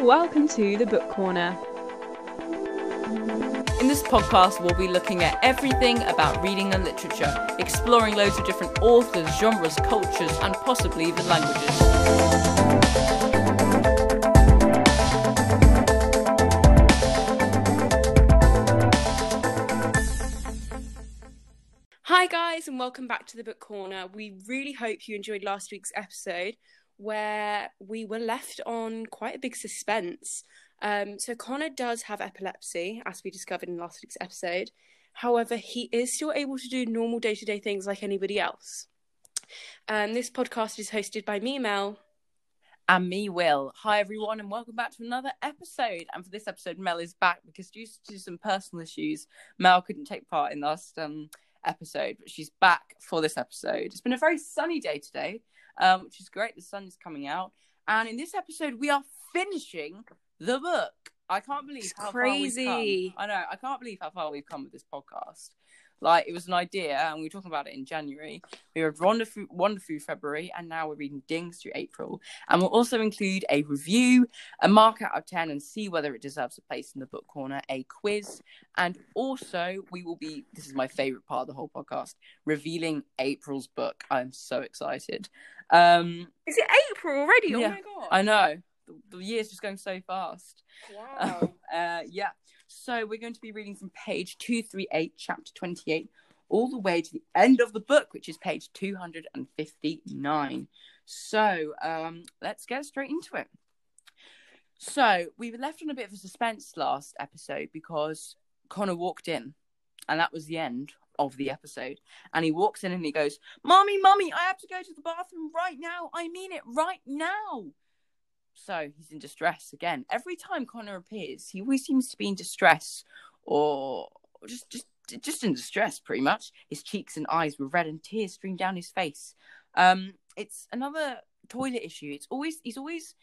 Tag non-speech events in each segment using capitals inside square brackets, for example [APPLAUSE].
Welcome to the Book Corner. In this podcast, we'll be looking at everything about reading and literature, exploring loads of different authors, genres, cultures, and possibly even languages. Guys, and welcome back to the Book Corner. We really hope you enjoyed last week's episode where we were left on quite a big suspense. Um, so, Conner does have epilepsy, as we discovered in last week's episode. However, he is still able to do normal day to day things like anybody else. Um, this podcast is hosted by me, Mel. And me, Will. Hi, everyone, and welcome back to another episode. And for this episode, Mel is back because due to some personal issues, Mel couldn't take part in last um, episode, but she's back for this episode. It's been a very sunny day today, um, which is great. The sun is coming out, and in this episode, we are finishing the book. I can't believe It's how crazy. far we've come. I know. I can't believe how far we've come with this podcast. Like it was an idea, and we were talking about it in January. We read Wonder through, Wonder through February, and now we're reading Dings through April. And we'll also include a review, a mark out of ten, and see whether it deserves a place in the book corner, a quiz, and also we will be. This is my favorite part of the whole podcast: revealing April's book. I'm so excited. Um, Is it April already? Oh my god. I know the, the year's just going so fast. Wow. [LAUGHS] uh, yeah. So we're going to be reading from page 238, chapter 28, all the way to the end of the book, which is page 259. So um, let's get straight into it. So we were left on a bit of a suspense last episode because Conner walked in, and that was the end of the episode. And he walks in and he goes, Mommy, Mommy, I have to go to the bathroom right now. I mean it right now. So he's in distress again. Every time Conner appears, he always seems to be in distress or just just just in distress pretty much. His cheeks and eyes were red and tears streamed down his face. Um it's another toilet issue. It's always he's always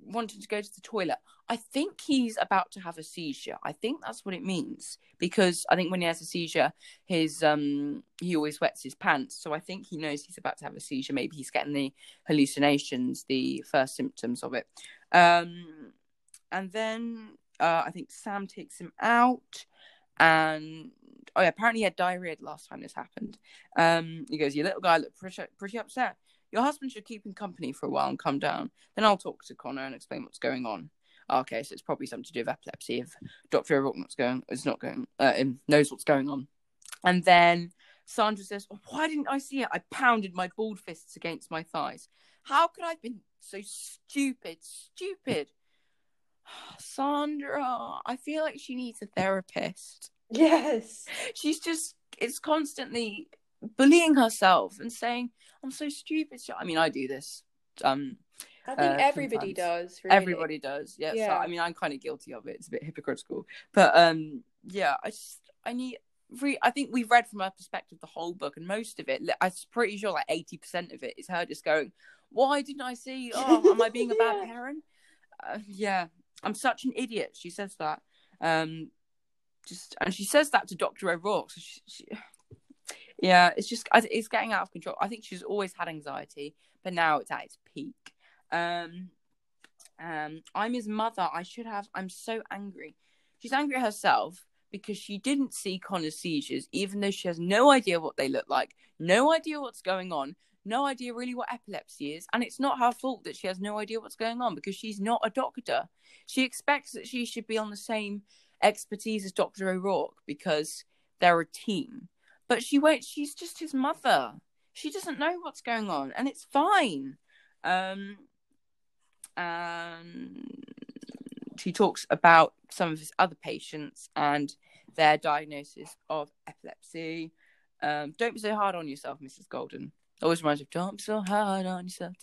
wanting to go to the toilet. I think he's about to have a seizure. I think that's what it means because I think when he has a seizure, his um he always wets his pants. So I think he knows he's about to have a seizure. Maybe he's getting the hallucinations, the first symptoms of it. Um and then uh, I think Sam takes him out and oh yeah, apparently he had diarrhea the last time this happened. Um he goes, Your little guy looked pretty pretty upset. Your husband should keep him company for a while and come down. Then I'll talk to Conner and explain what's going on. Okay, so it's probably something to do with epilepsy. If Doctor O'Rourke what's going, is not going, uh, knows what's going on. And then Sandra says, oh, "Why didn't I see it? I pounded my bald fists against my thighs. How could I have been so stupid? Stupid." [SIGHS] Sandra, I feel like she needs a therapist yes. [LAUGHS] she's just it's constantly bullying herself and saying i'm so stupid i mean i do this um I think think everybody sometimes. does. Really. everybody does yeah, So, i mean i'm kind of guilty of it it's a bit hypocritical but um yeah i just i need re- i think we've read from her perspective the whole book and most of it i'm pretty sure like 80% of it is her just going why didn't i see [LAUGHS] oh am i being a bad Yeah. parent uh, yeah i'm such an idiot she says that um just and she says that to dr o'rourke so she, she yeah it's just it's getting out of control. I think she's always had anxiety but now it's at its peak. Um um i'm his mother. I should have i'm so angry. She's angry herself because she didn't see conner's seizures even though she has no idea what they look like no idea what's going on no idea really what epilepsy is and it's not her fault that she has no idea what's going on because she's not a doctor. She expects that she should be on the same expertise as dr o'rourke because they're a team but she won't she's just his mother. She doesn't know what's going on and it's fine. Um and he talks about some of his other patients and their diagnosis of epilepsy. Um don't be so hard on yourself mrs golden. Always reminds me of don't be so hard on yourself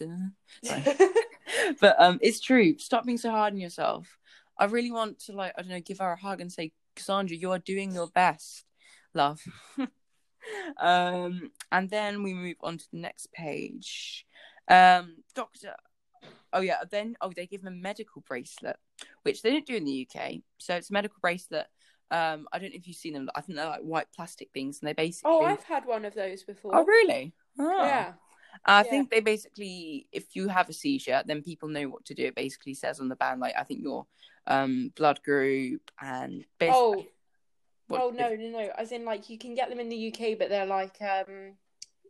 [LAUGHS] but um it's true. Stop being so hard on yourself. I really want to like i don't know give her a hug and say cassandra you are doing your best love [LAUGHS] um and then we move on to the next page um doctor oh yeah then oh they give him a medical bracelet which they don't do in the uk so it's a medical bracelet um i don't know if you've seen them i think they're like white plastic things and they basically oh, I've had one of those before. oh really oh. Yeah. I Yeah. think they basically, if you have a seizure, then people know what to do. It basically says on the band, like I think your um blood group and basically, Oh, what- oh no, no, no. As in, like, you can get them in the UK, but they're like, um,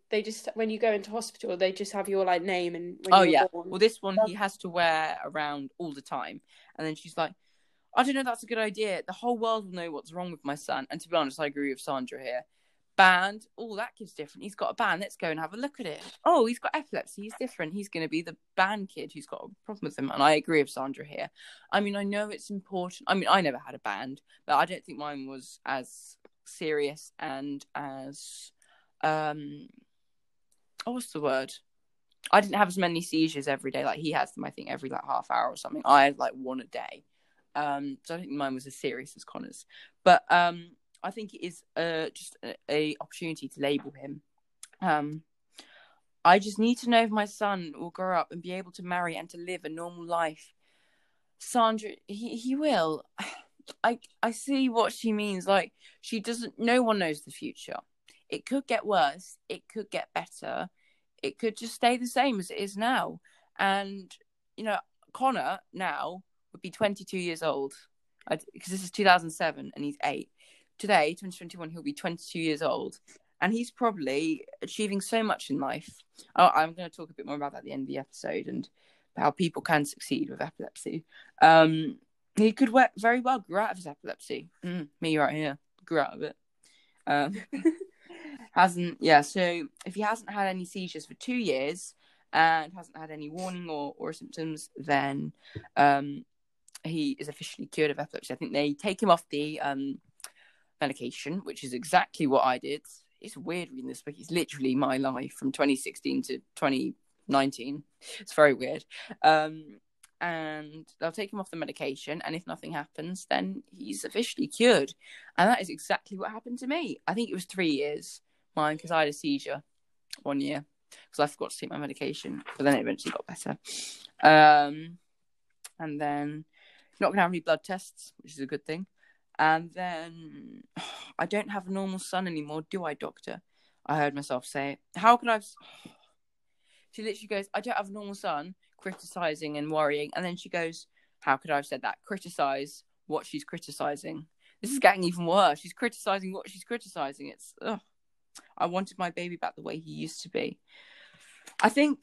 they just when you go into hospital, they just have your like name and when Oh yeah. born. Well, this one he has to wear around all the time, and then she's like, "I don't know, that's a good idea. The whole world will know what's wrong with my son." And to be honest, I agree with Sandra here. Band, oh, that kid's different. He's got a band. Let's go and have a look at it. Oh, he's got epilepsy. He's different. He's going to be the band kid who's got a problem with him. And I agree with Sandra here. I mean, I know it's important. I mean, I never had a band, but I don't think mine was as serious and as um, oh, what's the word? I didn't have as many seizures every day like he has them. I think every like half hour or something. I had like one a day. Um, so I think mine was as serious as Conner's. But um, I think it is uh just a, a opportunity to label him. Um, I just need to know if my son will grow up and be able to marry and to live a normal life. Sandra, he he will. [SIGHS] I I see what she means. Like she doesn't. No one knows the future. It could get worse. It could get better. It could just stay the same as it is now. And you know, Conner now would be 22 years old because this is 2007 and he's eight. Today, 2021, he'll be 22 years old, and he's probably achieving so much in life. Oh, I'm going to talk a bit more about that at the end of the episode and how people can succeed with epilepsy. Um, he could work very well grow out of his epilepsy. Mm, me right here, grew out of it. Um, [LAUGHS] hasn't yeah. So if he hasn't had any seizures for two years and hasn't had any warning or or symptoms, then um, he is officially cured of epilepsy. I think they take him off the um medication, which is exactly what I did. It's weird reading this book. It's literally my life from 2016 to 2019. It's very weird. Um, and they'll take him off the medication, and if nothing happens, then he's officially cured. And that is exactly what happened to me. I think it was three years, mine, because I had a seizure one year because I forgot to take my medication, but then it eventually got better. Um, and then not gonna have any blood tests, which is a good thing. And then [SIGHS] I don't have a normal son anymore, do I, doctor? I heard myself say. How could I? Have... [SIGHS] She literally goes, I don't have a normal son, criticizing and worrying. And then she goes, How could I have said that? Criticize what she's criticizing. This is getting even worse. She's criticizing what she's criticizing. It's, ugh. I wanted my baby back the way he used to be. I think,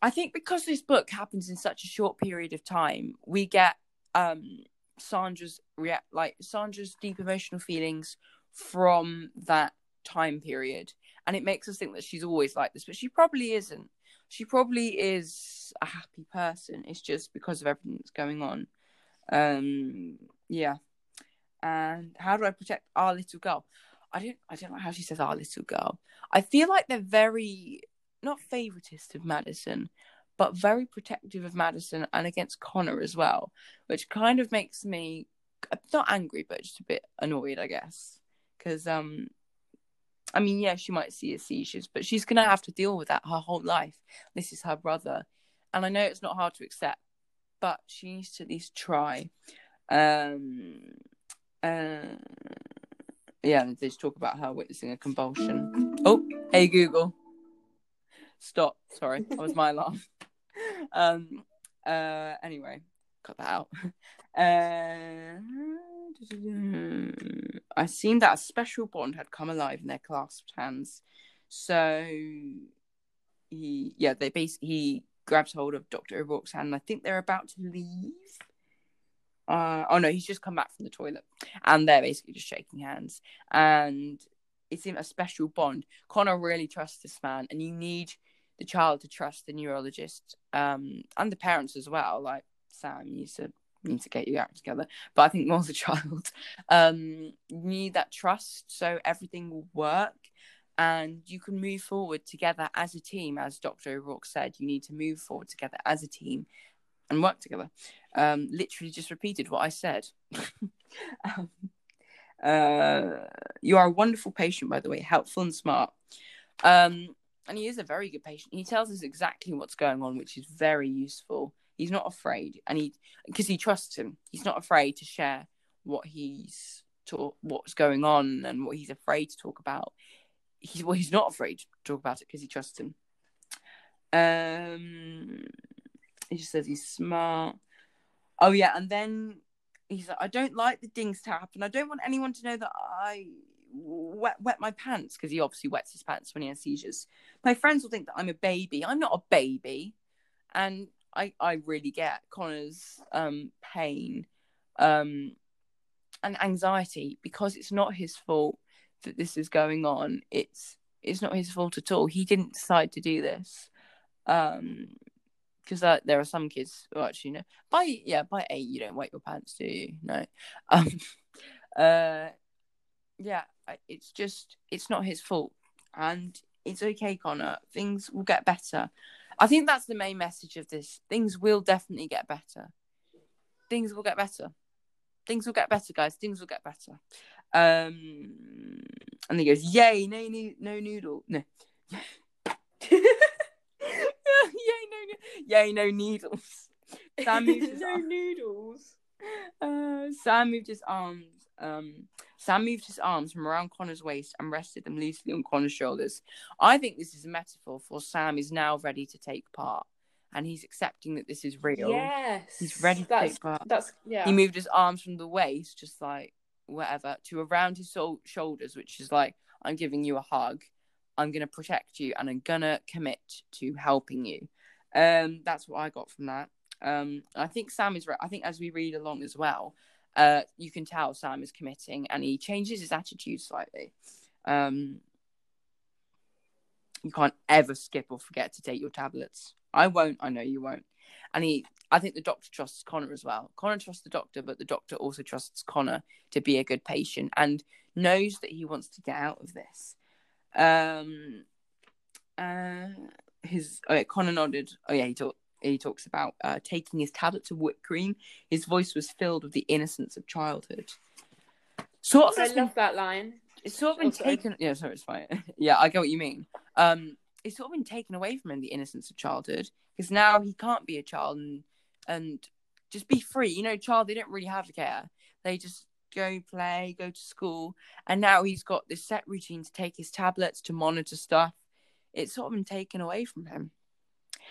I think because this book happens in such a short period of time, we get um Sandra's react like Sandra's deep emotional feelings from that time period, and it makes us think that she's always like this, but she probably isn't. She probably is a happy person. It's just because of everything that's going on. Um, yeah. And how do I protect our little girl? I don't. I don't know how she says our little girl. I feel like they're very not favoritist of Madison, but very protective of Madison and against Conner as well, which kind of makes me not angry, but just a bit annoyed, I guess. Because, um, I mean, yeah, she might see his seizures, but she's going to have to deal with that her whole life. This is her brother. And I know it's not hard to accept, but she needs to at least try. Um, uh, yeah, they just talk about her witnessing a convulsion. Oh, hey, Google. Stop. Sorry, that was my alarm. Um. Uh. Anyway, cut that out. [LAUGHS] Uh. I seen that a special bond had come alive in their clasped hands. So he, yeah, they basically he grabs hold of Doctor O'Rourke's hand. And I think they're about to leave. Uh, oh no, he's just come back from the toilet, and they're basically just shaking hands. And it's in a special bond. Conner really trusts this man, and you need the child to trust the neurologist um, and the parents as well. Like Sam needs to need to get you act together, but I think more the [LAUGHS] child. Um, need that trust so everything will work, and you can move forward together as a team. As Doctor O'Rourke said, you need to move forward together as a team and work together. Um, literally just repeated what I said. [LAUGHS] um, uh, you are a wonderful patient, by the way, helpful and smart. Um, and he is a very good patient. He tells us exactly what's going on, which is very useful. He's not afraid, and he because he trusts him. He's not afraid to share what he's taught, what's going on, and what he's afraid to talk about. He's well, he's not afraid to talk about it because he trusts him. Um, he just says he's smart. Oh yeah, and then he's like, I don't like the dings to happen. I don't want anyone to know that I wet wet my pants because he obviously wets his pants when he has seizures. My friends will think that I'm a baby. I'm not a baby, and I I really get Conner's um pain, um, and anxiety because it's not his fault that this is going on. It's it's not his fault at all. He didn't decide to do this. Um, because uh, there are some kids who actually know by yeah by eight you don't wet your pants do you no [LAUGHS] um uh yeah it's just it's not his fault. And it's okay conner. Things will get better. I think that's the main message of this. Things will definitely get better. Things will get better. Things will get better guys. Things will get better. Um and he goes yay no no no noodle. No. [LAUGHS] Yay, no, yay, no needles. Sam moves [LAUGHS] no noodles. [LAUGHS] Uh, Sam moved his arms. Um, Sam moved his arms from around Conner's waist and rested them loosely on Conner's shoulders. I think this is a metaphor for Sam is now ready to take part, and he's accepting that this is real. Yes, he's ready to that's, take part. That's yeah. He moved his arms from the waist, just like whatever, to around his soul- shoulders, which is like I'm giving you a hug. I'm going to protect you and I'm going to commit to helping you. Um, that's what I got from that. Um, I think Sam is right. I think as we read along as well, uh, you can tell Sam is committing and he changes his attitude slightly. Um, you can't ever skip or forget to take your tablets. I won't. I know you won't. And he, I think the doctor trusts Conner as well. Conner trusts the doctor, but the doctor also trusts Conner to be a good patient and knows that he wants to get out of this. Um, uh, his oh, yeah, Conner nodded. Oh yeah, he talked. He talks about uh, taking his tablets of whipped cream. His voice was filled with the innocence of childhood. Sort of. I love that line. It's sort of been Also- taken. Yeah, sorry, it's fine. [LAUGHS] yeah, I get what you mean. Um, it's sort of been taken away from him the innocence of childhood because now he can't be a child and and just be free. You know, child they don't really have to care. They just go play, go to school, and now he's got this set routine to take his tablets to monitor stuff. It's sort of been taken away from him.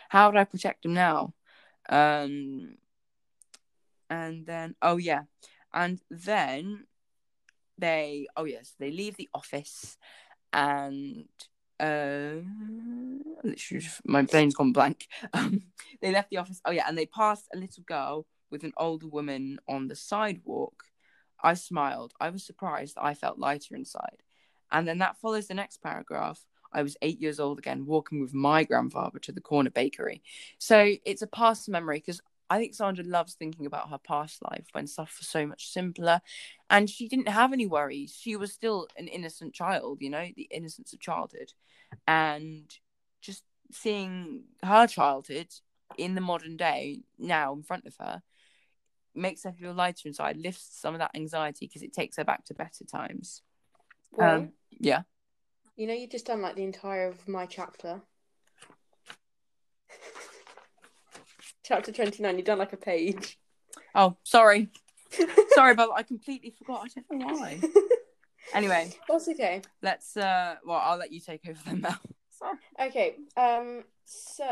How would I protect him now? Um, and then oh yeah, and then they oh yes they leave the office and uh my brain's gone blank. [LAUGHS] Um they left the office oh yeah and they passed a little girl with an older woman on the sidewalk. I smiled. I was surprised i felt lighter inside. And then that follows the next paragraph i was eight years old again walking with my grandfather to the corner bakery. So it's a past memory because i think sandra loves thinking about her past life when stuff was so much simpler and she didn't have any worries. She was still an innocent child you know the innocence of childhood. And just seeing her childhood in the modern day now in front of her makes her feel lighter inside lifts some of that anxiety because it takes her back to better times. Well, um yeah you know, you've just done like the entire of my chapter. [LAUGHS] chapter 29, you've done like a page. oh sorry [LAUGHS] sorry but i completely forgot i don't know why [LAUGHS] anyway That's okay. let's uh well i'll let you take over then now sorry Okay, um, so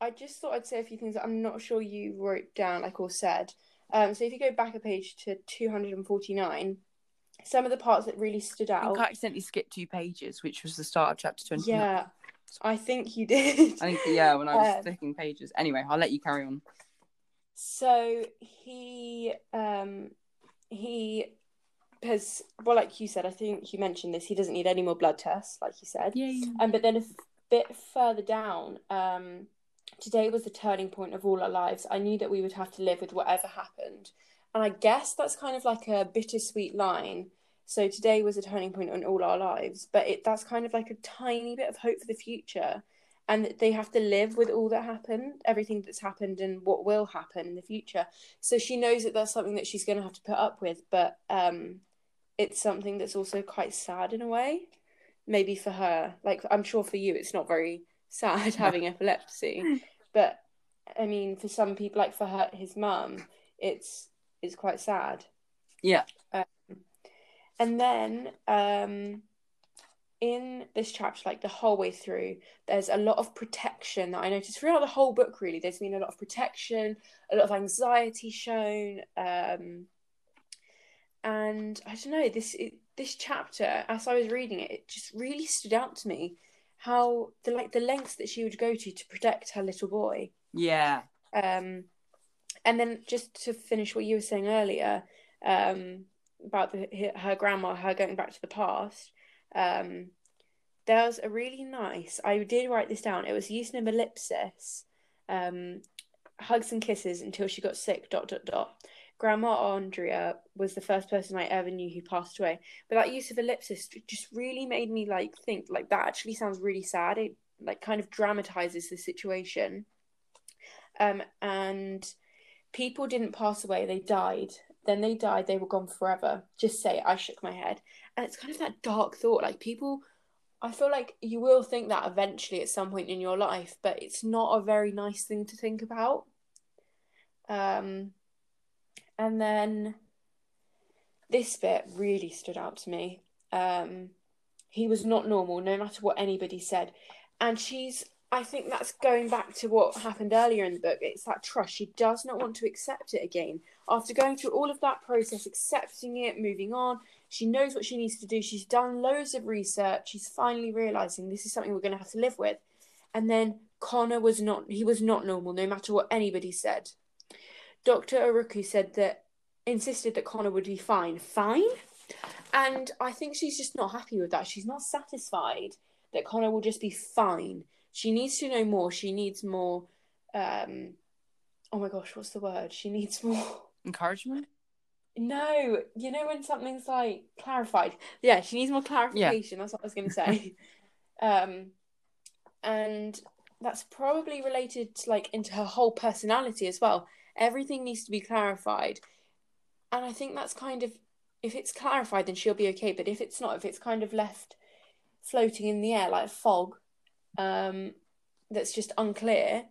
I just thought I'd say a few things that I'm not sure you wrote down, like or said. Um, so if you go back a page to 249, some of the parts that really stood I out. think I accidentally skipped two pages, which was the start of chapter 20. Yeah, I think you did. I think, yeah, when I was Um, flicking pages. Anyway, I'll let you carry on. So he um he has well, like you said, I think you mentioned this. He doesn't need any more blood tests, like you said. Yay. Um, but then a f- bit further down, um, today was the turning point of all our lives. I knew that we would have to live with whatever happened, and I guess that's kind of like a bittersweet line. So today was a turning point in all our lives, but it that's kind of like a tiny bit of hope for the future, and that they have to live with all that happened, everything that's happened, and what will happen in the future. So she knows that that's something that she's going to have to put up with, but um, it's something that's also quite sad in a way maybe for her like i'm sure for you it's not very sad [LAUGHS] having epilepsy [LAUGHS] but i mean for some people like for her his mum it's it's quite sad Yeah. and then um in this chapter, like the whole way through, there's a lot of protection that I noticed throughout the whole book. Really, there's been a lot of protection, a lot of anxiety shown, um, and I don't know this it, this chapter. As I was reading it, it just really stood out to me how the like the lengths that she would go to to protect her little boy. Yeah. Um, and then just to finish what you were saying earlier, um, about the, her grandma, her going back to the past. Um, there was a really nice. I did write this down. It was of ellipsis, um, hugs and kisses until she got sick. Dot dot dot. Grandma Andrea was the first person I ever knew who passed away. But that use of ellipsis just really made me like think like that actually sounds really sad. It like kind of dramatizes the situation. Um, and people didn't pass away; they died. Then they died. They were gone forever. Just say. I shook my head, and it's kind of that dark thought. Like people, I feel like you will think that eventually at some point in your life, but it's not a very nice thing to think about. Um, and then this bit really stood out to me. Um, he was not normal, no matter what anybody said. And she's, I think that's going back to what happened earlier in the book. It's that trust. She does not want to accept it again. After going through all of that process, accepting it, moving on, she knows what she needs to do. She's done loads of research. She's finally realizing this is something we're going to have to live with. And then Conner was not, he was not normal, no matter what anybody said. Dr. O'Rourke said that insisted that Conner would be fine. Fine? And I think she's just not happy with that. She's not satisfied that Conner will just be fine. She needs to know more. She needs more um oh my gosh, what's the word? She needs [LAUGHS] more encouragement? No, you know when something's like clarified. Yeah, she needs more clarification. Yeah. That's what I was going to say. [LAUGHS] um, and that's probably related to, like into her whole personality as well. Everything needs to be clarified, and I think that's kind of if it's clarified, then she'll be okay. But if it's not, if it's kind of left floating in the air like fog, um, that's just unclear,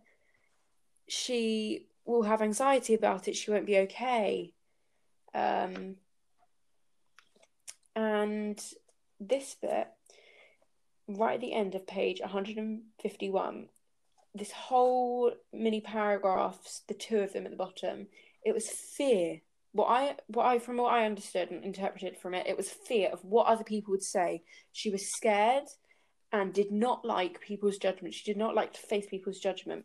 she will have anxiety about it. She won't be okay. Um, and this bit, right at the end of page 151, this whole mini paragraphs, the two of them at the bottom, it was fear. What I, what I, from what I understood and interpreted from it, it was fear of what other people would say. She was scared and did not like people's judgment. She did not like to face people's judgment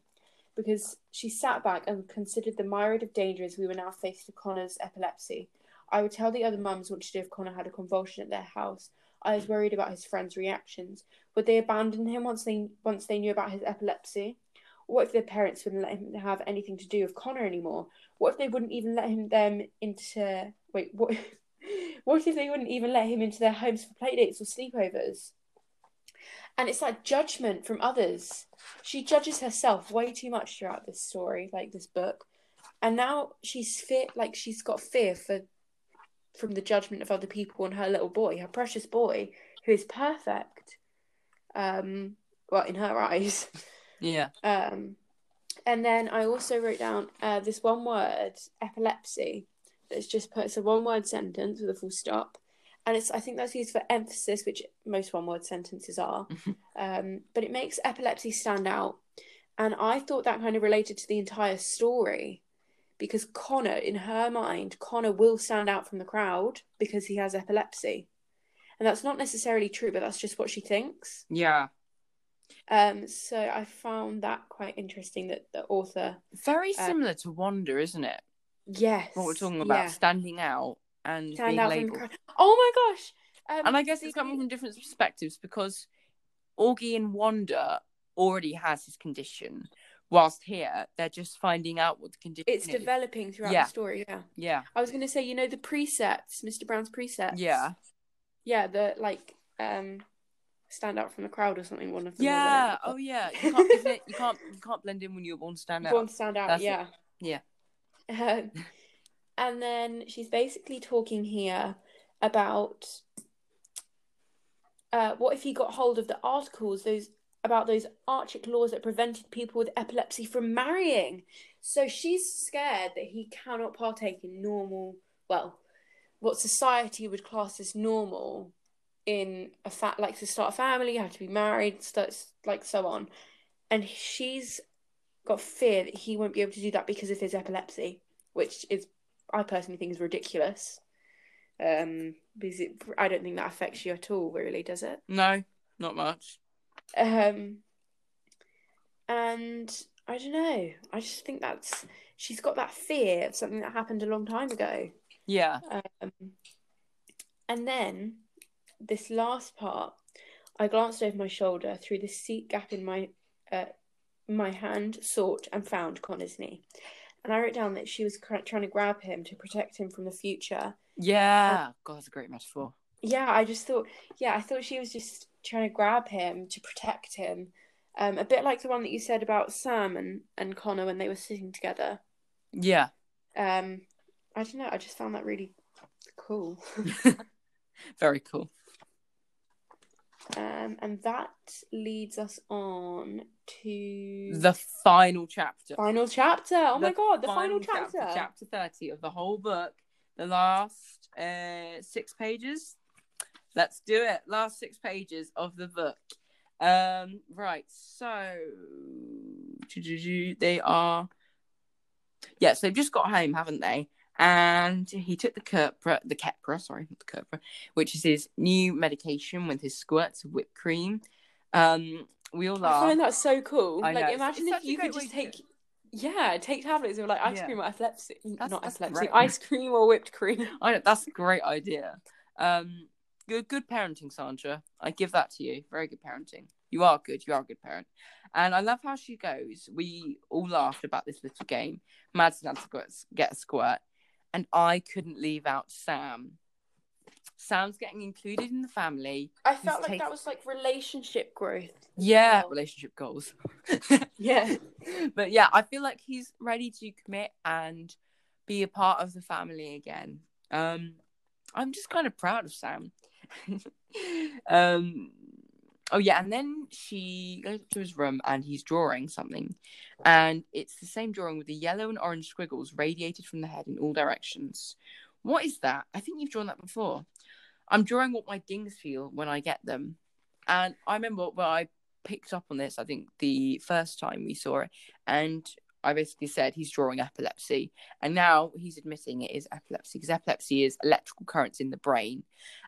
because she sat back and considered the myriad of dangers we were now faced with Conner's epilepsy. I would tell the other mums what to do if Conner had a convulsion at their house. I was worried about his friends' reactions. Would they abandon him once they once they knew about his epilepsy? What if their parents wouldn't let him have anything to do with Conner anymore? What if they wouldn't even let him them into wait what? [LAUGHS] what if they wouldn't even let him into their homes for playdates or sleepovers? And it's like judgment from others. She judges herself way too much throughout this story, like this book, and now she's fear, like she's got fear for from the judgment of other people and her little boy, her precious boy, who is perfect. Um, well, in her [LAUGHS] eyes. Yeah. Um, and then I also wrote down uh, this one word, epilepsy. That's just put it's a one word sentence with a full stop and it's I think that's used for emphasis, which most one word sentences are. [LAUGHS] um, but it makes epilepsy stand out, and I thought that kind of related to the entire story, because Conner, in her mind, Conner will stand out from the crowd because he has epilepsy, and that's not necessarily true, but that's just what she thinks. Yeah. Um. So I found that quite interesting that the author very uh, similar uh, to Wonder, isn't it? Yes. What we're talking about, yeah. standing out and Stand being labelled. Oh my gosh! Um, and I guess it's coming from different perspectives because Augie and Wonder already has his condition, whilst here they're just finding out what the condition it's is. developing throughout yeah. the story. Yeah, yeah. I was going to say, you know, the precepts, Mr. Brown's precepts. Yeah, yeah. The like, um, stand out from the crowd or something. One of them. Yeah. Oh yeah. [LAUGHS] You can't, it, you can't. You can't blend in when you're born to stand out. Born to stand out. That's yeah. It. Yeah. Um, and then she's basically talking here about uh, what if he got hold of the articles those about those archaic laws that prevented people with epilepsy from marrying. So she's scared that he cannot partake in normal, well, what society would class as normal in a fat like to start a family, you have to be married, starts like so on. And she's got fear that he won't be able to do that because of his epilepsy, which is I personally think is ridiculous. Um, because it, I don't think that affects you at all, really, does it? No, not much. Um, and I don't know. I just think that's she's got that fear of something that happened a long time ago. Yeah. Um, and then this last part, I glanced over my shoulder through the seat gap in my uh, my hand, sought and found Conner's knee. And I wrote down that she was trying to grab him to protect him from the future. Yeah. God, that's a great metaphor. Yeah, I just thought, yeah, I thought she was just trying to grab him to protect him. Um, a bit like the one that you said about Sam and, and Conner when they were sitting together. Yeah. Um, I don't know. I just found that really cool. [LAUGHS] Very cool. Um, and that leads us on to The final chapter. final chapter. Oh my god, the final, chapter. Chapter 30 of the whole book. The last uh, six pages. Let's do it. Last six pages of the book. Um, right, so they are Yes, they've just got home, haven't they? And he took the Keppra, the Keppra, sorry, not the Keppra, which is his new medication with his squirts of whipped cream. Um, we all laugh. I find that so cool. I Like, it's- imagine it's if you could just way to take, yeah, take tablets of like ice Yeah. cream or epilepsy, That's- not that's epilepsy, great. ice cream or whipped cream. [LAUGHS] I know, that's a great idea. Um, good, good parenting, Sandra. I give that to you. Very good parenting. You are good. You are a good parent. And I love how she goes. We all laughed about this little game. Madison had to get a squirt, and I couldn't leave out Sam. Sam's getting included in the family. I felt like take- that was like relationship growth. Yeah, well. relationship goals. [LAUGHS] Yeah. but yeah, I feel like he's ready to commit and be a part of the family again. Um, I'm just kind of proud of Sam. [LAUGHS] um, oh yeah, and then she goes to his room and he's drawing something, and it's the same drawing with the yellow and orange squiggles radiated from the head in all directions. What is that? I think you've drawn that before. I'm drawing what my dings feel when I get them, and I remember when I picked up on this. I think the first time we saw it, and I basically said he's drawing epilepsy, and now he's admitting it is epilepsy because epilepsy is electrical currents in the brain,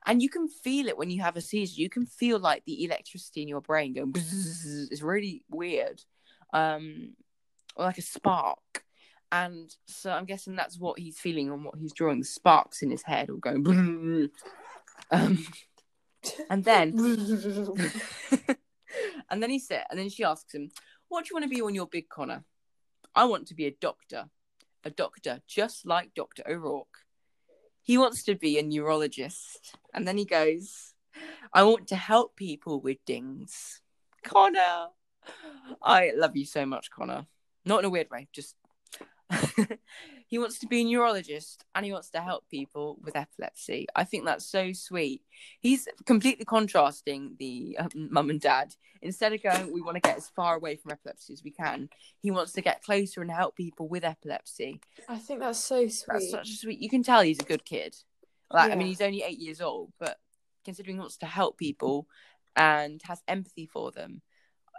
and you can feel it when you have a seizure. You can feel like the electricity in your brain going. Bzzz. It's really weird, um, like a spark. And so I'm guessing that's what he's feeling and what he's drawing. The sparks in his head or going. bzzz. Um, and then [LAUGHS] [LAUGHS] and then he said, and then she asks him, What do you want to be when you're big, Conner? I want to be a doctor. A doctor, just like Dr. O'Rourke. He wants to be a neurologist. And then he goes, I want to help people with dings. Conner. I love you so much, Conner. Not in a weird way, just [LAUGHS] he wants to be a neurologist and he wants to help people with epilepsy. I think that's so sweet. He's completely contrasting the um, mum and dad. Instead of going, we want to get as far away from epilepsy as we can, he wants to get closer and help people with epilepsy. I think that's so sweet. That's such a sweet. You can tell he's a good kid. Like, I mean, he's only eight years old, but considering he wants to help people and has empathy for them,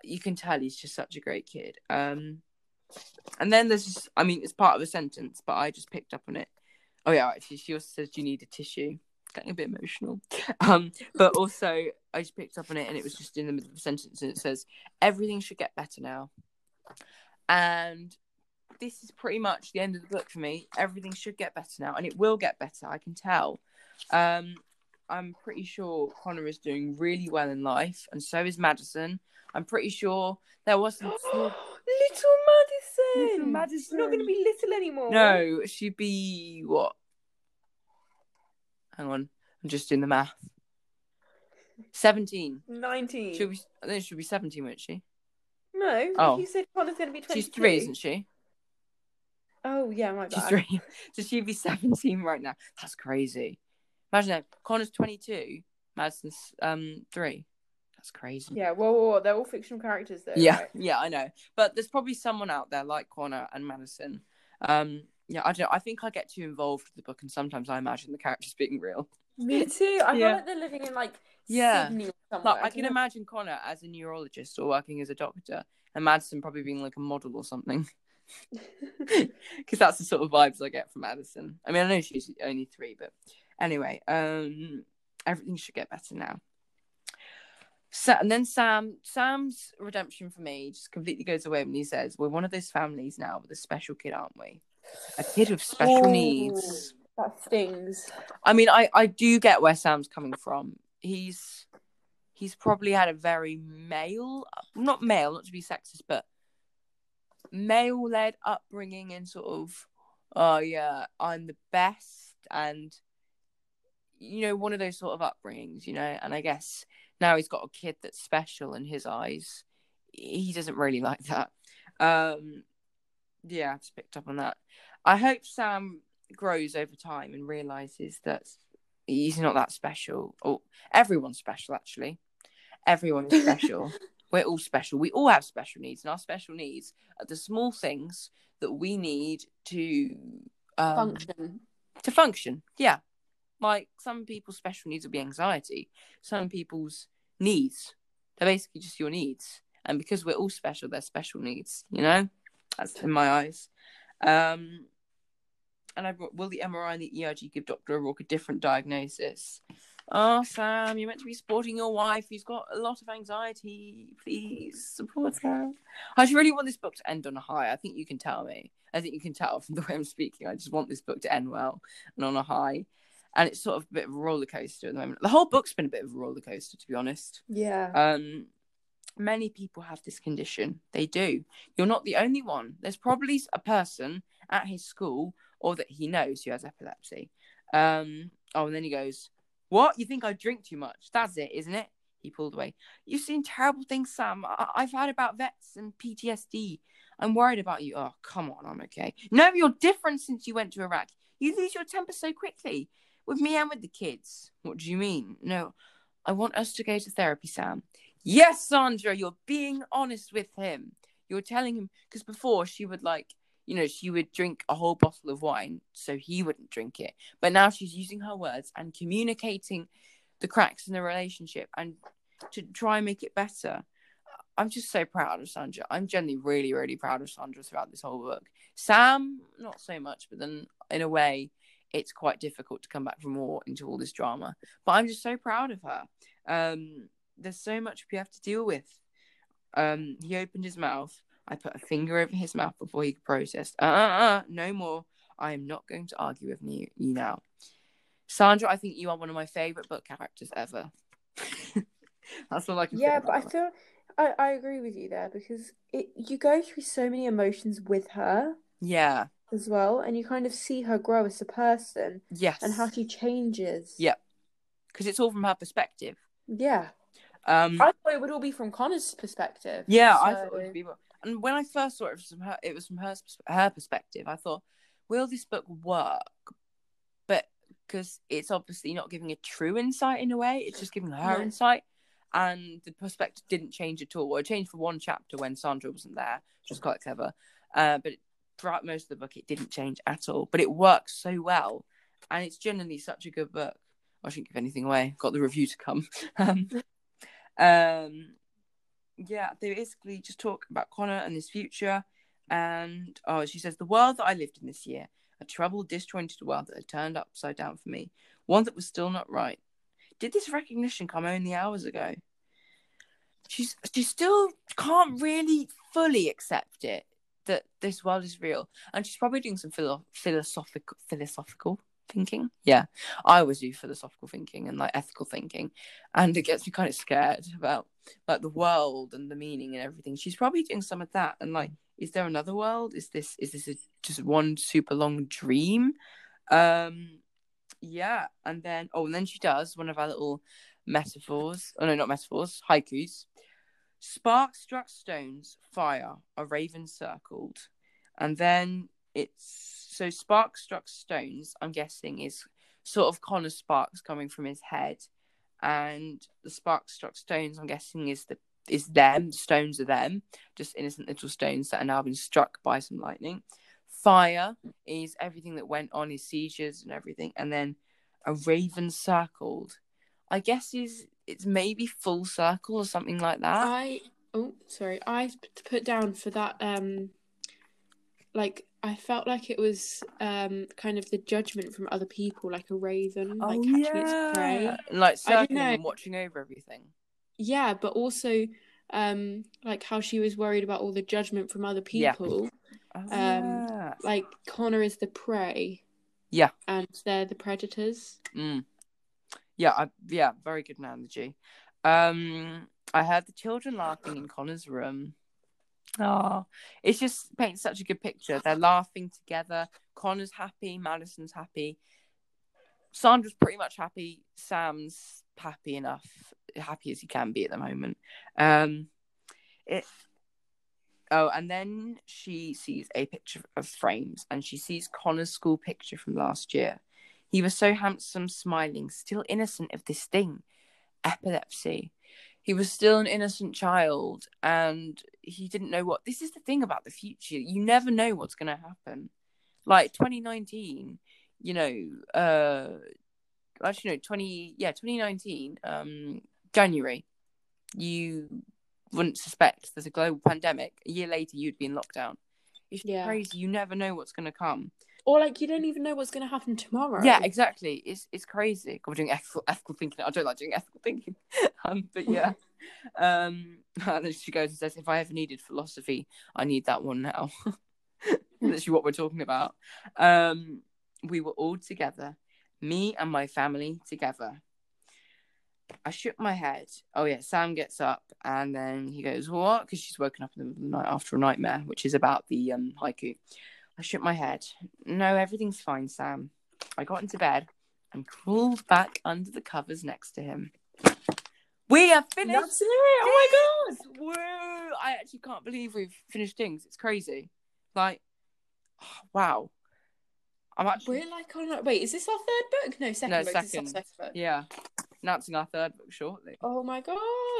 you can tell he's just such a great kid. Um, and then there's just, I mean, it's part of a sentence, but I just picked up on it. Oh yeah, actually, she also says, you need a tissue?" Getting a bit emotional. Um, but also, I just picked up on it, and it was just in the middle of a sentence, and it says, "Everything should get better now." And this is pretty much the end of the book for me. Everything should get better now, and it will get better. I can tell. Um, I'm pretty sure Conner is doing really well in life, and so is Madison. I'm pretty sure there wasn't. [GASPS] Little Madison. She's not going to be little anymore. no, she'd be what? Hang on, I'm just doing the math. Seventeen. Nineteen. She'll be. I think she'll be seventeen, won't she? No. Oh. You said Conner's going to be twenty. She's three, isn't she? Oh yeah, my bad. She's three. [LAUGHS] so she'd be 17 right now. That's crazy. Imagine that. Conner's 22, Madison's um three. That's crazy. Yeah. Whoa, whoa, whoa. They're all fictional characters, though. yeah, right? yeah, I know. But there's probably someone out there like Conner and Madison. Um, yeah, I don't. know. I think I get too involved with the book, and sometimes I imagine the characters being real. Me too. I Yeah. feel like they're living in like Yeah. Sydney or somewhere. Like I can imagine Conner as a neurologist or working as a doctor, and Madison probably being like a model or something. [LAUGHS] [LAUGHS] Because that's the sort of vibes I get from Madison. I mean, I know she's only three, but anyway, um, everything should get better now. And then Sam, Sam's redemption for me just completely goes away when he says, "We're one of those families now with a special kid, aren't we? A kid with special Ooh, needs." That stings. I mean, I I do get where Sam's coming from. He's he's probably had a very male, not male, not to be sexist, but male led upbringing and sort of, oh yeah, I'm the best, and you know, one of those sort of upbringings, you know. And I guess now he's got a kid that's special in his eyes. He doesn't really like that. Um, yeah, I've just picked up on that. I hope Sam grows over time and realizes that he's not that special. Or everyone's special, actually. Everyone is special. [LAUGHS] We're all special. We all have special needs, and our special needs are the small things that we need to um, Function. to function. Yeah, like some people's special needs will be anxiety. Some people's needs they're basically just your needs, and because we're all special, they're special needs. You know, that's in my eyes. Um, and I brought, will the MRI and the EEG give Dr. O'Rourke a different diagnosis? Oh, Sam, you're meant to be supporting your wife who's got a lot of anxiety. Please support her. I just really want this book to end on a high. I think you can tell me. I think you can tell from the way I'm speaking. I just want this book to end well and on a high. And it's sort of a bit of a roller coaster at the moment. The whole book's been a bit of a roller coaster, to be honest. Yeah. Um, many people have this condition. They do. You're not the only one. There's probably a person at his school or that he knows who has epilepsy. Um, oh, and then he goes, "What? You think I drink too much? That's it, isn't it?" He pulled away. You've seen terrible things, Sam. I- I've heard about vets and PTSD. I'm worried about you. Oh, come on, I'm okay. No, you're different since you went to Iraq. You lose your temper so quickly. With me and with the kids. What do you mean? No, I want us to go to therapy, Sam. Yes, Sandra, you're being honest with him. You're telling him because before she would like, you know, she would drink a whole bottle of wine so he wouldn't drink it. But now she's using her words and communicating the cracks in the relationship and to try and make it better. I'm just so proud of Sandra. I'm generally really, really proud of Sandra throughout this whole book. Sam, not so much, but then in a way, it's quite difficult to come back from war into all this drama. But I'm just so proud of her. Um, there's so much we have to deal with. Um, he opened his mouth. I put a finger over his mouth before he could protest. Uh, uh, uh, no more. I am not going to argue with you, you now. Sandra, I think you are one of my favorite book characters ever. [LAUGHS] That's all I can say Yeah, but I feel I, I agree with you there because it you go through so many emotions with her Yeah. As well, and you kind of see her grow as a person Yes. and how she changes. Yeah. Because it's all from her perspective. Yeah. Um. I thought it would all be from Conner's perspective. Yeah, I thought it would be. And when I first saw it, it was from her, it was from her her perspective. I thought, will this book work? But because it's obviously not giving a true insight in a way, it's just giving her No. insight, and the perspective didn't change at all. Well, it changed for one chapter when Sandra wasn't there, which was quite clever. Uh, but throughout most of the book, it didn't change at all. But it works so well, and it's generally such a good book. I shouldn't give anything away. Got the review to come. [LAUGHS] um, um, yeah, they basically just talk about Conner and his future. And oh, she says, The world that I lived in this year, a troubled, disjointed world that had turned upside down for me, one that was still not right. Did this recognition come only hours ago? She's she still can't really fully accept it that this world is real, and she's probably doing some philo- philosophical philosophical thinking. Yeah, I always do philosophical thinking and like ethical thinking, and it gets me kind of scared about like the world and the meaning and everything. She's probably doing some of that. And like, is there another world? Is this is this a, just one super long dream? Um, yeah. And then oh, and then she does one of our little metaphors. Oh no, not metaphors. Haikus. Spark struck stones, fire, a raven circled, and then it's so spark struck stones. I'm guessing is sort of Conner sparks coming from his head and the spark struck stones i'm guessing is the is them the stones are them just innocent little stones that are now been struck by some lightning fire is everything that went on his seizures and everything and then a raven circled. I guess is it's maybe full circle or something like that. I oh sorry, I put down for that um like I felt like it was um kind of the judgment from other people, like a raven, like catching its prey. Like circling and watching over everything. Yeah, but also um like how she was worried about all the judgment from other Yeah. people. Oh, Um, yeah. Like Connor is the prey. Yeah. And they're the predators. Mm. Yeah, I, yeah, very good analogy. Um, I heard the children laughing in Conner's room. Oh, it just paints such a good picture. They're laughing together. Conner's happy. Madison's happy. Sandra's pretty much happy. Sam's happy enough, happy as he can be at the moment. Um, it. Oh, and then she sees a picture of frames, and she sees Conner's school picture from last year. He was so handsome, smiling, still innocent of this thing, epilepsy. He was still an innocent child, and he didn't know what. This is the thing about the future. You never know what's going to happen. Like 2019, you know, uh, actually, no, 20, yeah, 2019, um, January, you wouldn't suspect there's a global pandemic. A year later, you'd be in lockdown. It's Yeah. crazy. You never know what's going to come. Or like you don't even know what's gonna happen tomorrow. Yeah, exactly. It's it's crazy. God, we're doing ethical, ethical thinking. I don't like doing ethical thinking. [LAUGHS] um, but yeah. [LAUGHS] um, [LAUGHS] and then she goes and says, "If I ever needed philosophy, I need that one now." Literally, what we're talking about. Um, we were all together, me and my family together. I shook my head. Oh yeah, Sam gets up and then he goes, "What?" Because she's woken up in the middle of the night after a nightmare, which is about the um, haiku. I shook my head. No, everything's fine, Sam. I got into bed and crawled back under the covers next to him. We are finished. That's it. Oh my god. Whoa! I actually can't believe we've finished Dings. It's crazy. Like, oh, [SIGHS] wow. I'm actually We're like on. Wait, is this our third book? No, second No, book. This is our second. second book. yeah announcing our third book shortly. Oh my god.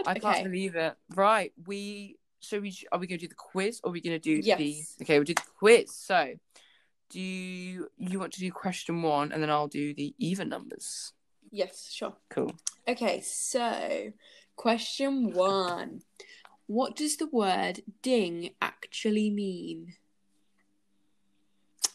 I okay. can't believe it. Right, we so we are we going to do the quiz or are we going to do the Yes. okay? We'll do the quiz. So, do you, you want to do question one and then I'll do the even numbers? Yes, sure. Cool. Okay, so question one. What does the word ding actually mean?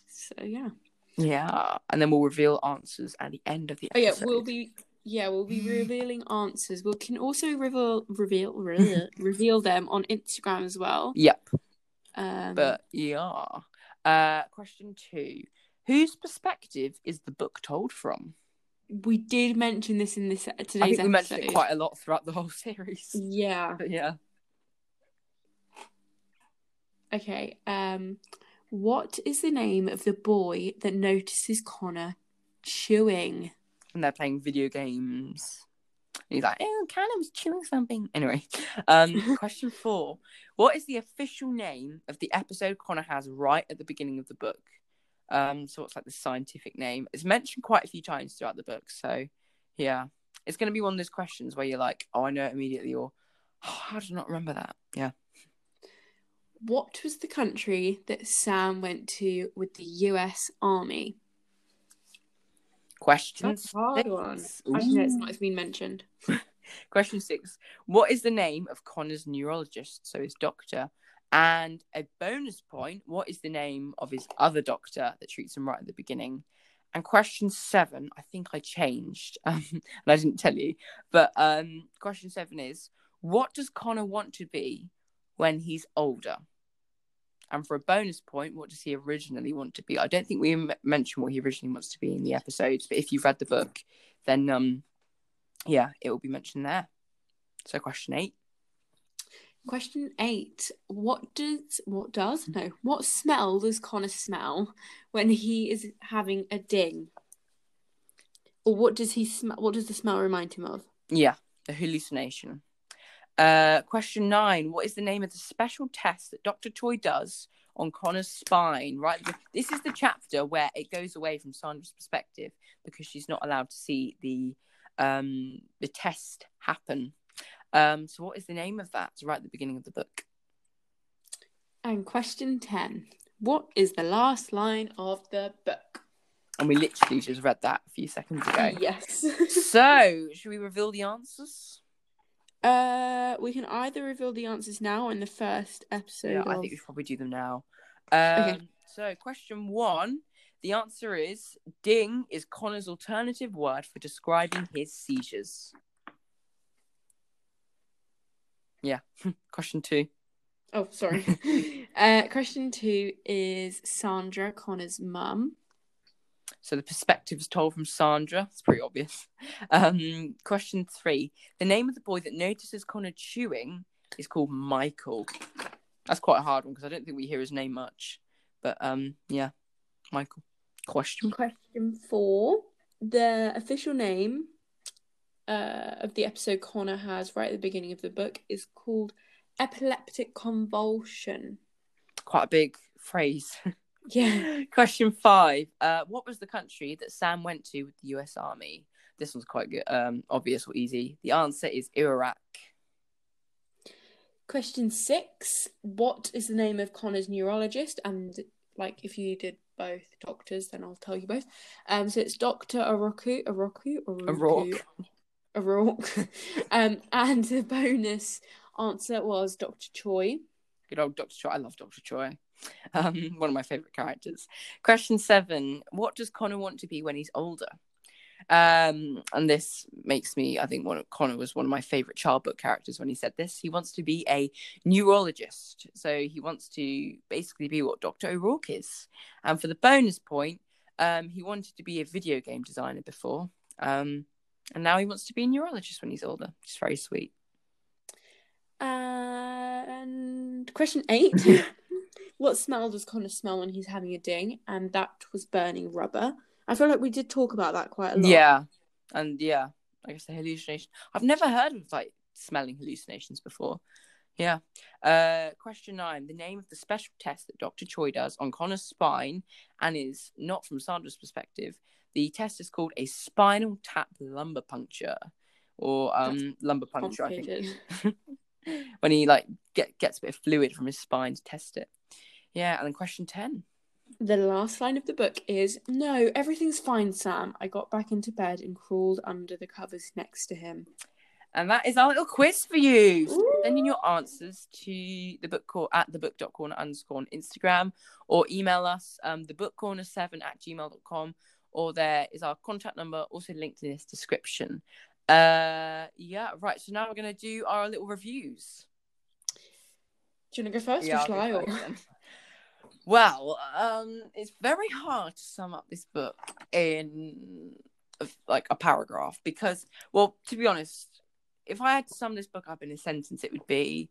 So yeah. Yeah, and then we'll reveal answers at the end of the Oh yeah, we'll be yeah, we'll be [GASPS] revealing answers. We can also reveal reveal [LAUGHS] reveal, reveal them on Instagram as well. Yep, Um but yeah. Uh, question two: Whose perspective is the book told from? we did mention this in this today's I think we episode. mentioned it quite a lot throughout the whole [LAUGHS] series. Yeah. But yeah. Okay. Um, what is the name of the boy that notices Conner chewing? And they're playing video games. And he's like, "Oh, Callum's chewing something." Anyway, um, [LAUGHS] question four: What is the official name of the episode Conner has right at the beginning of the book? Um, so what's like the scientific name? It's mentioned quite a few times throughout the book. So yeah, it's going to be one of those questions where you're like, "Oh, I know it immediately," or "Oh, how do I not remember that?" Yeah. What was the country that Sam went to with the U.S. Army? Question That's a hard one. Actually, it's not. It's been mentioned. [LAUGHS] Question six. What is the name of Conner's neurologist, so his doctor? And a bonus point, what is the name of his other doctor that treats him right at the beginning? And question seven, I think I changed, [LAUGHS] um, and I didn't tell you, but um, question seven is what does Conner want to be when he's older? And for a bonus point, what does he originally want to be? I don't think we m- mentioned what he originally wants to be in the episodes, but if you've read the book, then um, yeah, it will be mentioned there. So question eight. Question eight. What does what does no? What smell does Conner smell when he is having a ding? Or what does he smell? What does the smell remind him of? Yeah, a hallucination. Uh, question nine. What is the name of the special test that Dr. Choi does on Conner's spine? Right. This is the chapter where it goes away from Sandra's perspective because she's not allowed to see the um the test happen. Um, so what is the name of that? It's right at the beginning of the book. And question ten. What is the last line of the book? And we literally just read that a few seconds ago. Yes. [LAUGHS] so, should we reveal the answers? Uh, we can either reveal the answers now or in the first episode. Yeah, of... I think we should probably do them now. Um, So, question one. The answer is ding is Conner's alternative word for describing his seizures. Yeah. [LAUGHS] question two. Oh, sorry. [LAUGHS] uh, question two is Sandra, Conner's mum. So the perspective is told from Sandra. It's pretty obvious. Um, question three. The name of the boy that notices Conner chewing is called Michael. That's quite a hard one because I don't think we hear his name much. But um, yeah, Michael. Question. Question four. The official name uh, of the episode Conner has right at the beginning of the book is called epileptic convulsion. Quite a big phrase. [LAUGHS] Yeah. [LAUGHS] Question five. Uh, what was the country that Sam went to with the US Army? This one's quite good, um, obvious or easy. The answer is Iraq. Question six. What is the name of Conner's neurologist? And like if you did both doctors, then I'll tell you both. Um, so it's Doctor Oroku, Oroku, O'Rourke. O'Rourke. [LAUGHS] um, and the bonus answer was Doctor Choi. Good old Dr. Choi. I love Dr. Choi. [LAUGHS] Um, one of my favorite characters. Question seven. What does Conner want to be when he's older? Um, and this makes me, I think, one of, Conner was one of my favorite child book characters when he said this. He wants to be a neurologist, so he wants to basically be what Doctor O'Rourke is. And for the bonus point, um, he wanted to be a video game designer before, um, and now he wants to be a neurologist when he's older. It's very sweet. And question eight. [LAUGHS] what smell does Conner smell when he's having a ding? And that was burning rubber. I feel like we did talk about that quite a lot. Yeah, and yeah, I guess the hallucination. I've never heard of like smelling hallucinations before. Yeah. Uh, question nine: The name of the special test that Doctor Choi does on Conner's spine, and is not from Sandra's perspective. The test is called a spinal tap lumbar puncture, or um, lumbar puncture. I think. [LAUGHS] when he like get gets a bit of fluid from his spine to test it. Yeah, and then question ten. The last line of the book is No, everything's fine, Sam. I got back into bed and crawled under the covers next to him. And that is our little quiz for you. So send in your answers to the book call at the book.corner underscore on Instagram or email us um the book corner seven at gmail.com or there is our contact number also linked in this description. Uh yeah, right. So now we're gonna do our little reviews. Do you want to go first Yeah, or shall I? Or... Well, um, it's very hard to sum up this book in like a paragraph because, well, to be honest, if I had to sum this book up in a sentence, it would be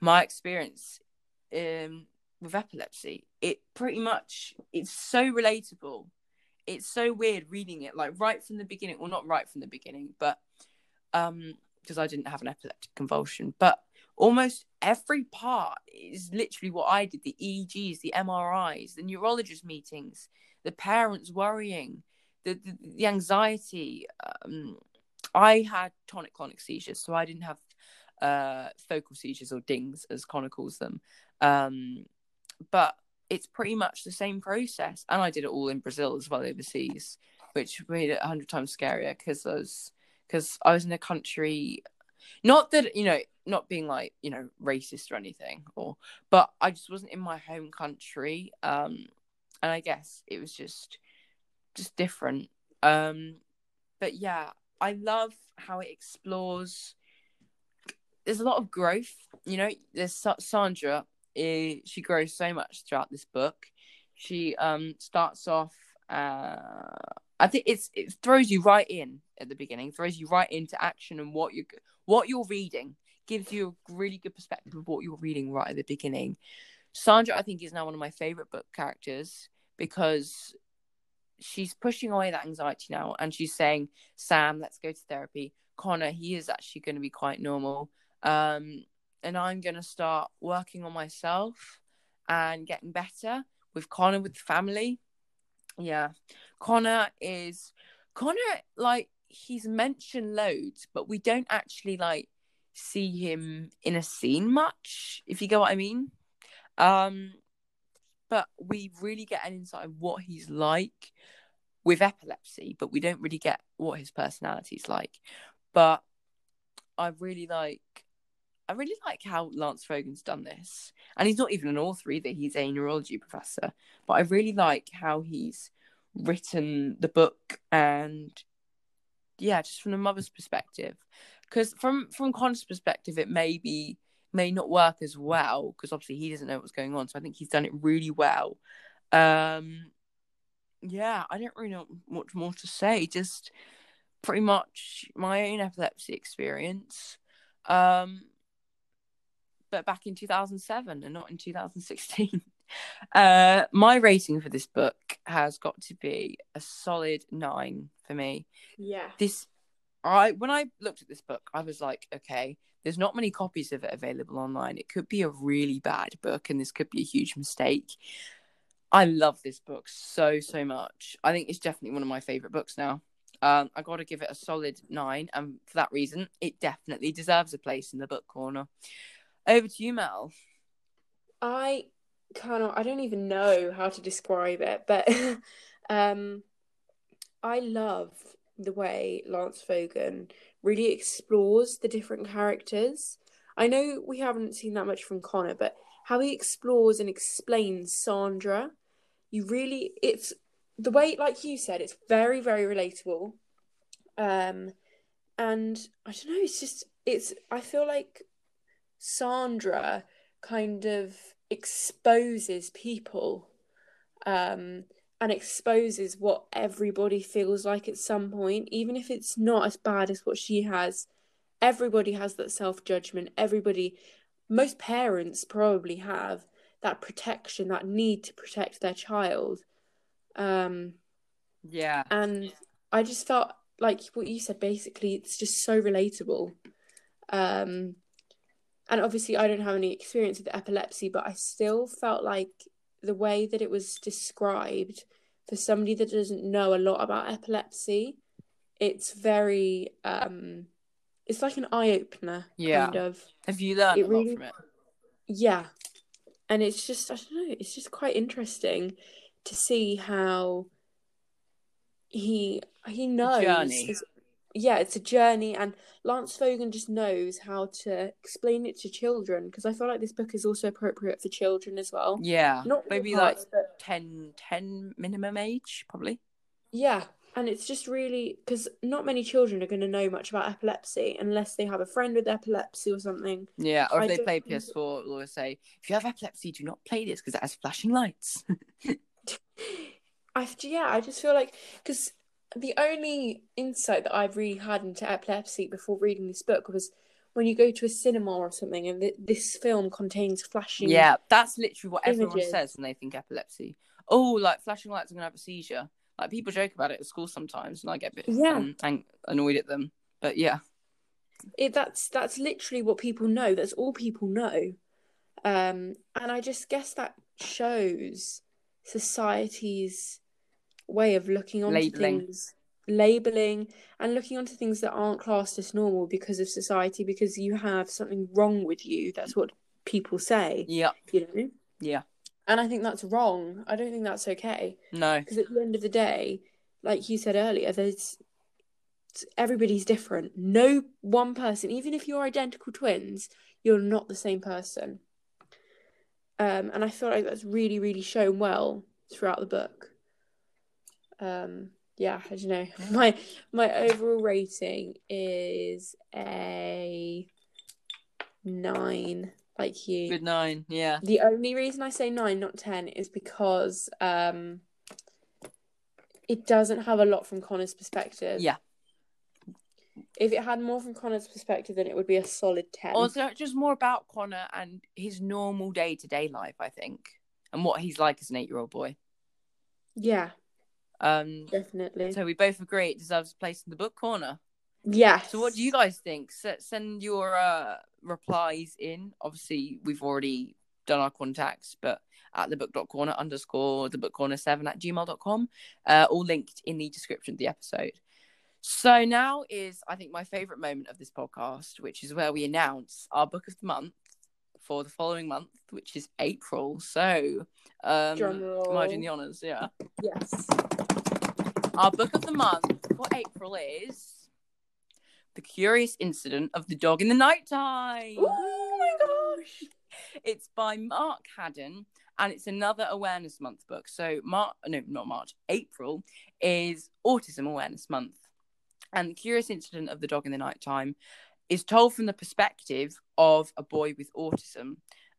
my experience um, with epilepsy. It pretty much it's so relatable. It's so weird reading it, like right from the beginning. Well, not right from the beginning, but um, because I didn't have an epileptic convulsion, but almost every part is literally what I did the EEGs, the MRIs, the neurologist meetings, the parents worrying, the, the, the anxiety. Um, I had tonic clonic seizures, so I didn't have uh, focal seizures or dings, as Conner calls them. Um, but it's pretty much the same process. And I did it all in Brazil as well, overseas, which made it a hundred times scarier because I was because I was in a country not that you know not being like you know racist or anything or but i just wasn't in my home country um and i guess it was just just different um but yeah i love how it explores there's a lot of growth you know there's sandra eh, she grows so much throughout this book she um starts off uh i think it's it throws you right in at the beginning throws you right into action and what you what you're reading gives you a really good perspective of what you're reading right at the beginning. Sandra, I think, is now one of my favorite book characters because she's pushing away that anxiety now and she's saying, Sam, let's go to therapy. Conner, he is actually going to be quite normal. Um, and I'm going to start working on myself and getting better with Conner, with the family. Yeah. Conner is, Conner, like, he's mentioned loads, but we don't actually like see him in a scene much, if you get what I mean. Um, but we really get an insight of what he's like. with epilepsy, but we don't really get what his personality is like. But I really like I really like how Lance Fogan's done this. And he's not even an author either, he's a neurology professor. But I really like how he's written the book and yeah, just from the mother's perspective. Because from from Conner's perspective, it may be may not work as well because obviously he doesn't know what's going on. So I think he's done it really well. Um, yeah, I don't really know much more to say. Just pretty much my own epilepsy experience. Um, but back in 2007 and not in 2016. [LAUGHS] Uh, my rating for this book has got to be a solid nine for me. Yeah. This, I when I looked at this book, I was like, okay, there's not many copies of it available online. It could be a really bad book, and this could be a huge mistake. I love this book so so much. I think it's definitely one of my favorite books now. Um, I got to give it a solid nine, and for that reason, it definitely deserves a place in the book corner. Over to you, Mel. I of I don't even know how to describe it, but [LAUGHS] um I love the way Lance Fogan really explores the different characters. I know we haven't seen that much from Conner, but how he explores and explains Sandra, you really it's the way like you said, it's very, very relatable. Um and I don't know, it's just it's I feel like Sandra kind of exposes people um, and exposes what everybody feels like at some point, even if it's not as bad as what she has. Everybody has that self judgment. Everybody, most parents probably have that protection, that need to protect their child. Um, yeah. And I just felt like what you said, basically, it's just so relatable. Um, and obviously I don't have any experience with epilepsy, but I still felt like the way that it was described for somebody that doesn't know a lot about epilepsy, it's very um it's like an eye opener Yeah. kind of. Have you learned It a lot really- from it? Yeah. And it's just I don't know, it's just quite interesting to see how he he knows journey. his- yeah, it's a journey and Lance Fogan just knows how to explain it to children because I feel like this book is also appropriate for children as well. Yeah. Not Maybe like parts, but 10, 10 minimum age, probably. yeah, and it's just really because not many children are going to know much about epilepsy unless they have a friend with epilepsy or something. Yeah. Or if I they play think- PS4, they'll always say, if you have epilepsy, do not play this because it has flashing lights. [LAUGHS] [LAUGHS] I yeah, I just feel like because the only insight that I've really had into epilepsy before reading this book was when you go to a cinema or something and th- this film contains flashing. yeah. That's literally what everyone says when they think epilepsy. Oh, like flashing lights, I'm going to have a seizure. Like people joke about it at school sometimes, and I get a bit Yeah. um, ang- annoyed at them. But yeah. it, that's that's literally what people know. That's all people know, um, and I just guess that shows society's way of looking onto things, labeling, and looking onto things that aren't classed as normal because of society. Because you have something wrong with you. That's what people say. Yeah. You know, Yeah. and I think that's wrong. I don't think that's okay. No. Because at the end of the day, like you said earlier, there's everybody's different. No one person, even if you're identical twins, you're not the same person. Um, and I feel like that's really, really shown well throughout the book. Um, yeah, I don't know. My my overall rating is a nine, like you. Good nine. Yeah. The only reason I say nine, not ten, is because um, it doesn't have a lot from Conner's perspective. Yeah. If it had more from Conner's perspective, then it would be a solid ten. Also, just more about Conner and his normal day to day life, I think, and what he's like as an eight year old boy. yeah, Um, definitely. so we both agree it deserves a place in the book corner. yeah. So, what do you guys think? S- send your uh, replies in. Obviously, we've already done our contacts, but at the book.corner underscore the book corner seven at gmail.com, uh, all linked in the description of the episode. So now is, I think, my favorite moment of this podcast, which is where we announce our book of the month for the following month, which is April. So, um, Drum roll. am I doing the honors? Yeah. Yes. Our book of the month for April is The Curious Incident of the Dog in the Nighttime. Oh my gosh. It's by Mark Haddon and it's another awareness month book. So March no, not March, April is autism awareness month. And the curious incident of the dog in the nighttime is told from the perspective of a boy with autism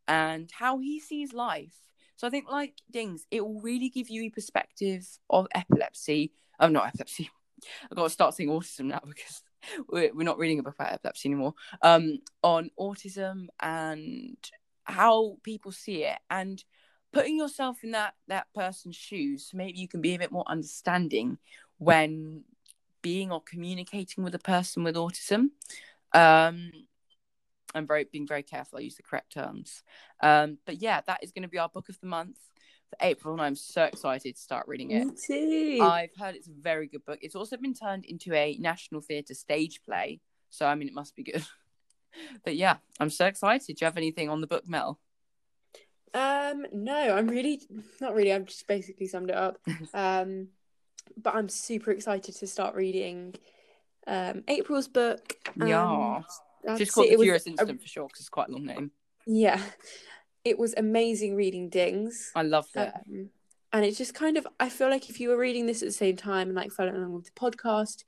and how he sees life. So I think like Dings, it will really give you a perspective of epilepsy. Oh not epilepsy. [LAUGHS] I've got to start saying autism now [LAUGHS] because we're, we're not reading about epilepsy anymore. Um, on autism and how people see it and putting yourself in that that person's shoes maybe you can be a bit more understanding when being or communicating with a person with autism um i'm very being very careful i use the correct terms um but yeah that is going to be our book of the month for april and i'm so excited to start reading it Me too. i've heard it's a very good book it's also been turned into a national theatre stage play so i mean it must be good [LAUGHS] but yeah i'm so excited do you have anything on the book mel Um, no, I'm really not really. I've just basically summed it up. [LAUGHS] Um, but I'm super excited to start reading um April's book. yeah that's just called it. the It curious a- incident for sure because it's quite a long name yeah, it was amazing reading Dings. i loved it Um, and it's just kind of, I feel like if you were reading this at the same time and like following along with the podcast,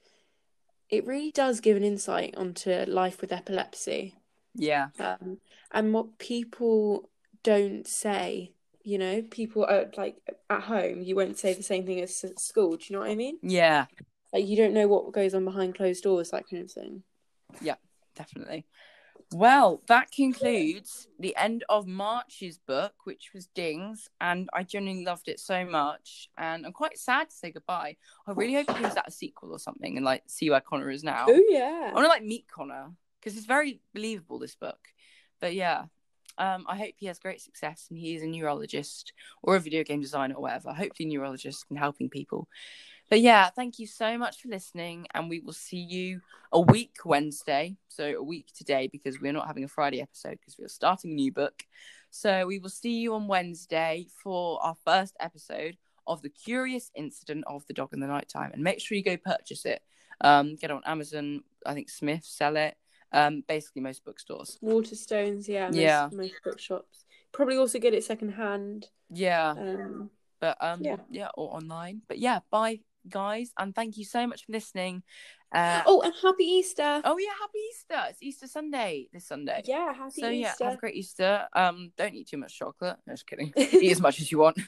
it really does give an insight onto life with epilepsy yeah um, and what people don't say. You know, people are like at home, you won't say the same thing as at school. Do you know what I mean? yeah Like, you don't know what goes on behind closed doors, that kind of thing. Definitely. Well, that concludes the end of March's book, which was Dings, and I genuinely loved it so much. And I'm quite sad to say goodbye. I really hope he gives that a sequel or something and like see where Conner is now. Oh, yeah, I want to like meet Conner because it's very believable this book. But yeah, um, I hope he has great success and he is a neurologist or a video game designer or whatever. Hopefully, neurologist and helping people. But yeah, thank you so much for listening, and we will see you a week Wednesday. So a week today because we're not having a Friday episode because we're starting a new book. So we will see you on Wednesday for our first episode of the curious incident of the dog in the nighttime. And make sure you go purchase it. Um, get it on Amazon. I think Smith sell it. Um, basically most bookstores. Waterstones, yeah. Most, Yeah. Most bookshops. Probably also get it secondhand. Yeah, Um, but um, yeah. yeah, or online. But yeah, bye guys, and thank you so much for listening. Uh, oh, and happy Easter. oh yeah, happy Easter! It's Easter Sunday this Sunday. Yeah, happy So yeah, Easter. have a great Easter. Um, don't eat too much chocolate. No, just kidding. [LAUGHS] eat as much as you want.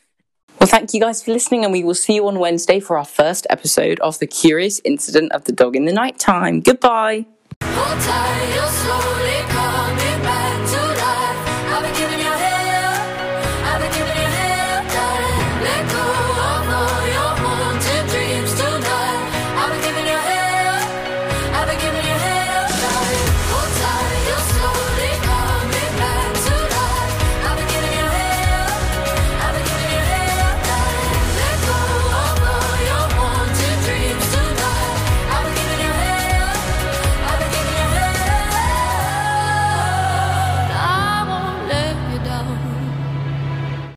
Well, thank you guys for listening, and we will see you on Wednesday for our first episode of the curious incident of the dog in the night time. Goodbye.